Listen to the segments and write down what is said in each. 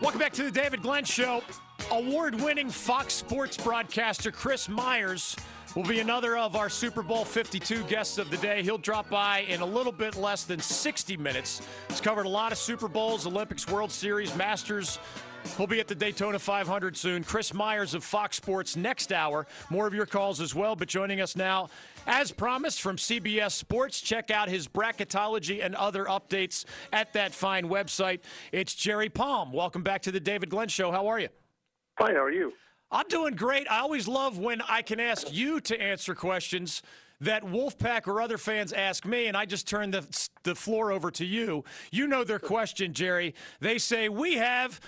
Welcome back to the David Glenn Show. Award winning Fox Sports broadcaster Chris Myers will be another of our Super Bowl 52 guests of the day. He'll drop by in a little bit less than 60 minutes. He's covered a lot of Super Bowls, Olympics, World Series, Masters. We'll be at the Daytona 500 soon. Chris Myers of Fox Sports next hour. More of your calls as well, but joining us now, as promised, from CBS Sports. Check out his bracketology and other updates at that fine website. It's Jerry Palm. Welcome back to the David Glenn Show. How are you? Fine. How are you? I'm doing great. I always love when I can ask you to answer questions that Wolfpack or other fans ask me, and I just turn the, the floor over to you. You know their question, Jerry. They say, We have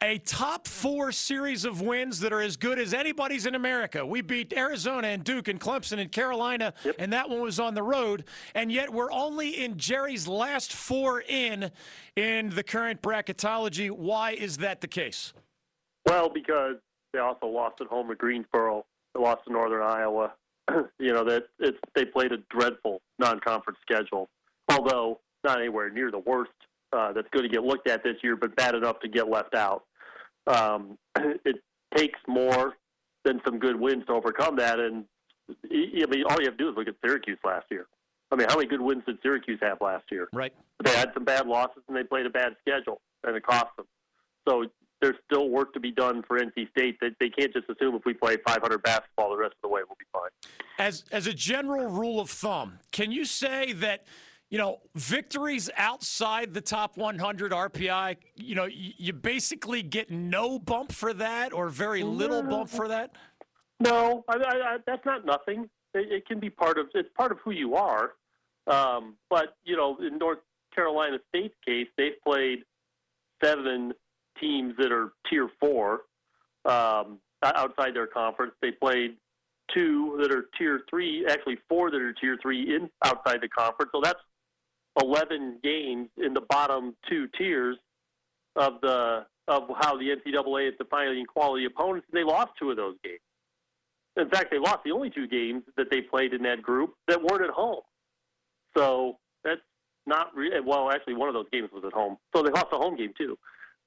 a top four series of wins that are as good as anybody's in America. We beat Arizona and Duke and Clemson and Carolina, yep. and that one was on the road. And yet we're only in Jerry's last four in in the current bracketology. Why is that the case? Well, because they also lost at home at Greensboro. They lost to Northern Iowa. you know that it's they played a dreadful non-conference schedule, although not anywhere near the worst uh, that's going to get looked at this year, but bad enough to get left out. Um, it takes more than some good wins to overcome that, and I mean, all you have to do is look at Syracuse last year. I mean, how many good wins did Syracuse have last year? Right. They had some bad losses, and they played a bad schedule, and it cost them. So there's still work to be done for NC State. That they can't just assume if we play 500 basketball the rest of the way we'll be fine. As as a general rule of thumb, can you say that? You know, victories outside the top 100 RPI, you know, you basically get no bump for that or very little bump for that? No, I, I, that's not nothing. It, it, can be part of it's part of who you are. Um, but you know, in North Carolina State's case, they've played seven teams that are tier four um, outside their conference. They played two that are tier three, actually four that are tier three in outside the conference. So that's 11 games in the bottom two tiers of the of how the NCAA is defining quality opponents. And they lost two of those games. In fact, they lost the only two games that they played in that group that weren't at home. So that's not re- well. Actually, one of those games was at home, so they lost a home game too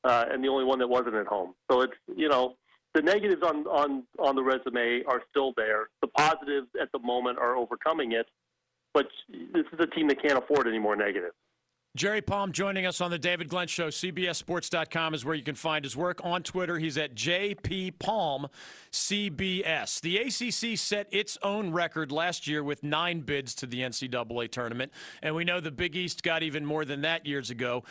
uh, and the only one that wasn't at home. So it's you know the negatives on on on the resume are still there. The positives at the moment are overcoming it, but this is a team that can't afford any more negatives. Jerry Palm joining us on the David Glenn Show. CBSSports.com is where you can find his work. On Twitter, he's at JP Palm CBS. The ACC set its own record last year with nine bids to the NCAA tournament, and we know the Big East got even more than that years ago.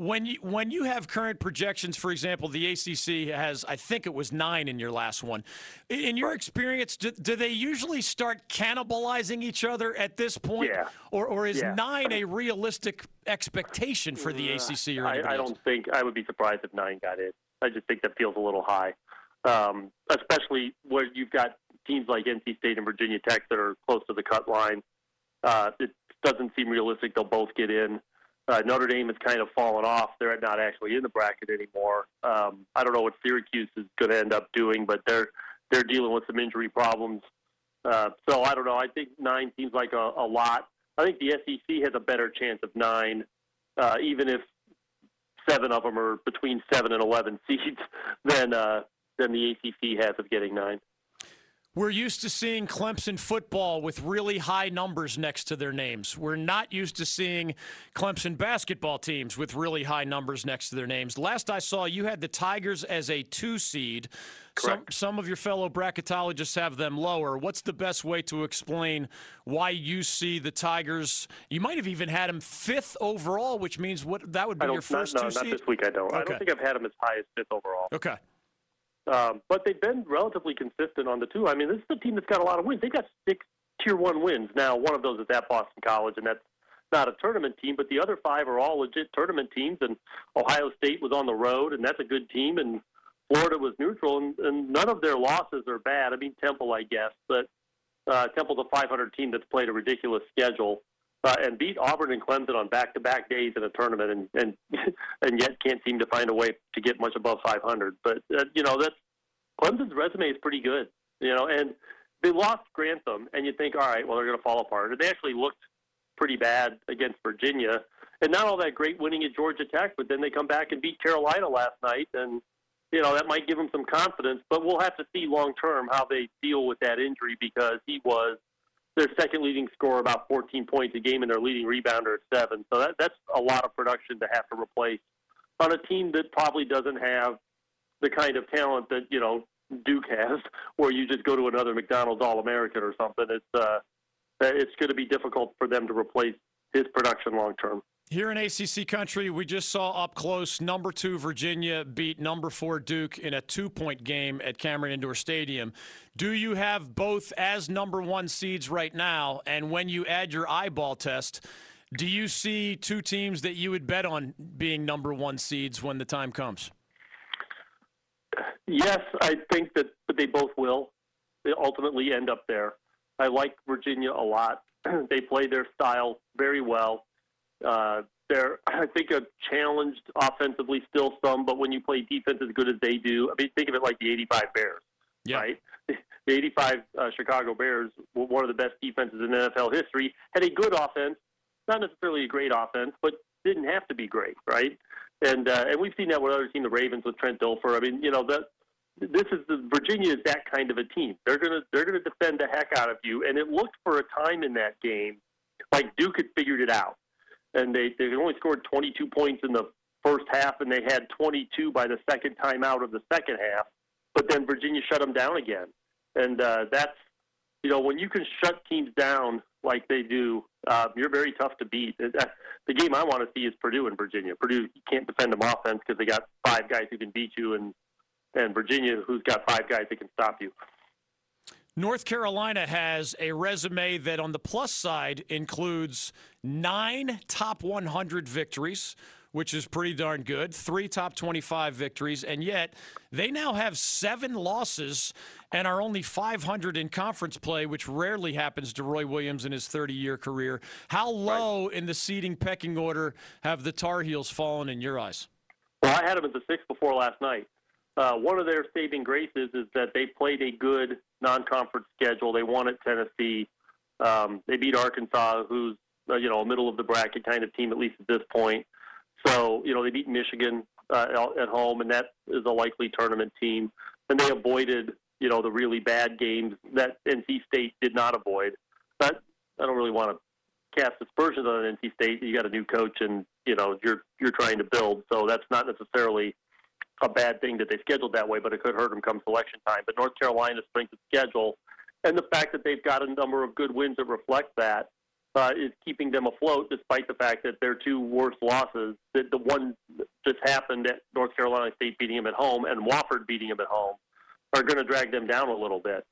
When you when you have current projections, for example, the ACC has I think it was nine in your last one. In your experience, do, do they usually start cannibalizing each other at this point, yeah. or or is yeah. nine a realistic expectation for the ACC? Or I, I, don't think I would be surprised if nine got in. I just think that feels a little high, um, especially where you've got teams like NC State and Virginia Tech that are close to the cut line. Uh, it doesn't seem realistic they'll both get in. Uh, Notre Dame has kind of fallen off. They're not actually in the bracket anymore. Um, I don't know what Syracuse is going to end up doing, but they're they're dealing with some injury problems. Uh, so I don't know. I think nine seems like a, a lot. I think the SEC has a better chance of nine, uh, even if seven of them are between seven and eleven seeds than uh, than the ACC has of getting nine. We're used to seeing Clemson football with really high numbers next to their names. We're not used to seeing Clemson basketball teams with really high numbers next to their names. Last I saw, you had the Tigers as a two seed. Some, some of your fellow bracketologists have them lower. What's the best way to explain why you see the Tigers? You might have even had them fifth overall, which means what that would be your first not, no, two not seed. Not this week. I don't. Okay. I don't think I've had them as high as fifth overall. Okay. Um, but they've been relatively consistent on the two. I mean, this is a team that's got a lot of wins. They've got six tier one wins. Now, one of those is at Boston College, and that's not a tournament team, but the other five are all legit tournament teams. And Ohio State was on the road, and that's a good team. And Florida was neutral, and, and none of their losses are bad. I mean, Temple, I guess, but uh, Temple's a 500 team that's played a ridiculous schedule. Uh, and beat Auburn and Clemson on back-to-back days in a tournament, and and and yet can't seem to find a way to get much above 500. But uh, you know that's Clemson's resume is pretty good, you know, and they lost Grantham, and you think, all right, well they're going to fall apart. They actually looked pretty bad against Virginia, and not all that great winning at Georgia Tech, but then they come back and beat Carolina last night, and you know that might give them some confidence. But we'll have to see long term how they deal with that injury because he was their second leading scorer, about 14 points a game, and their leading rebounder at seven. So that, that's a lot of production to have to replace on a team that probably doesn't have the kind of talent that you know Duke has, where you just go to another McDonald's All American or something. It's uh, it's going to be difficult for them to replace his production long term. Here in ACC country, we just saw up close number two Virginia beat number four Duke in a two point game at Cameron Indoor Stadium. Do you have both as number one seeds right now? And when you add your eyeball test, do you see two teams that you would bet on being number one seeds when the time comes? Yes, I think that they both will. They ultimately end up there. I like Virginia a lot. they play their style very well. Uh, they're, I think, a challenged offensively still some, but when you play defense as good as they do, I mean, think of it like the 85 Bears, yeah. right? The 85 uh, Chicago Bears, were one of the best defenses in NFL history, had a good offense, not necessarily a great offense, but didn't have to be great, right? And uh, and we've seen that with other teams, the Ravens with Trent Dilfer. I mean, you know, that this is the Virginia is that kind of a team. They're gonna they're gonna defend the heck out of you. And it looked for a time in that game like Duke had figured it out and they they only scored 22 points in the first half, and they had 22 by the second time out of the second half. But then Virginia shut them down again, and uh, that's you know when you can shut teams down like they do, uh, you're very tough to beat. The game I want to see is Purdue and Virginia. Purdue you can't defend them offense because they got five guys who can beat you, and and Virginia who's got five guys that can stop you. North Carolina has a resume that, on the plus side, includes nine top 100 victories, which is pretty darn good, three top 25 victories, and yet they now have seven losses and are only 500 in conference play, which rarely happens to Roy Williams in his 30 year career. How low in the seeding pecking order have the Tar Heels fallen in your eyes? Well, I had them at the six before last night. Uh, one of their saving graces is that they played a good non-conference schedule. They won at Tennessee. Um, they beat Arkansas, who's uh, you know a middle of the bracket kind of team at least at this point. So you know they beat Michigan uh, at home, and that is a likely tournament team. And they avoided you know the really bad games that NC State did not avoid. But I don't really want to cast aspersions on NC State. You got a new coach, and you know you're you're trying to build, so that's not necessarily a bad thing that they scheduled that way, but it could hurt them come selection time. But North Carolina's strength of schedule and the fact that they've got a number of good wins that reflect that uh, is keeping them afloat, despite the fact that their two worst losses, that the one just happened at North Carolina State beating them at home and Wofford beating them at home, are going to drag them down a little bit.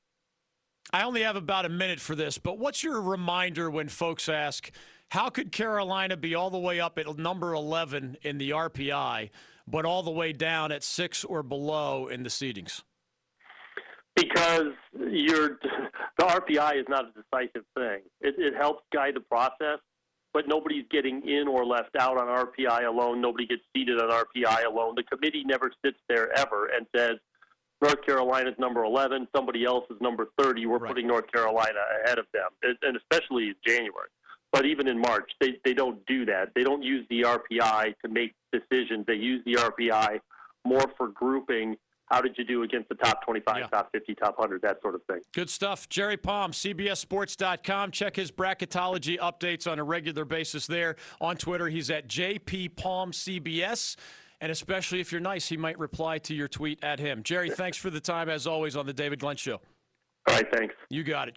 I only have about a minute for this, but what's your reminder when folks ask, how could Carolina be all the way up at number 11 in the RPI? But all the way down at six or below in the seedings? Because you're, the RPI is not a decisive thing. It, it helps guide the process, but nobody's getting in or left out on RPI alone. Nobody gets seeded on RPI alone. The committee never sits there ever and says, North Carolina's number 11, somebody else is number 30. We're right. putting North Carolina ahead of them, and especially in January. But even in March, they, they don't do that. They don't use the RPI to make decisions. They use the RPI more for grouping. How did you do against the top 25, yeah. top 50, top 100, that sort of thing. Good stuff. Jerry Palm, CBSSports.com. Check his bracketology updates on a regular basis there. On Twitter, he's at JP Palm CBS. And especially if you're nice, he might reply to your tweet at him. Jerry, thanks for the time, as always, on the David Glenn Show. All right, thanks. You got it.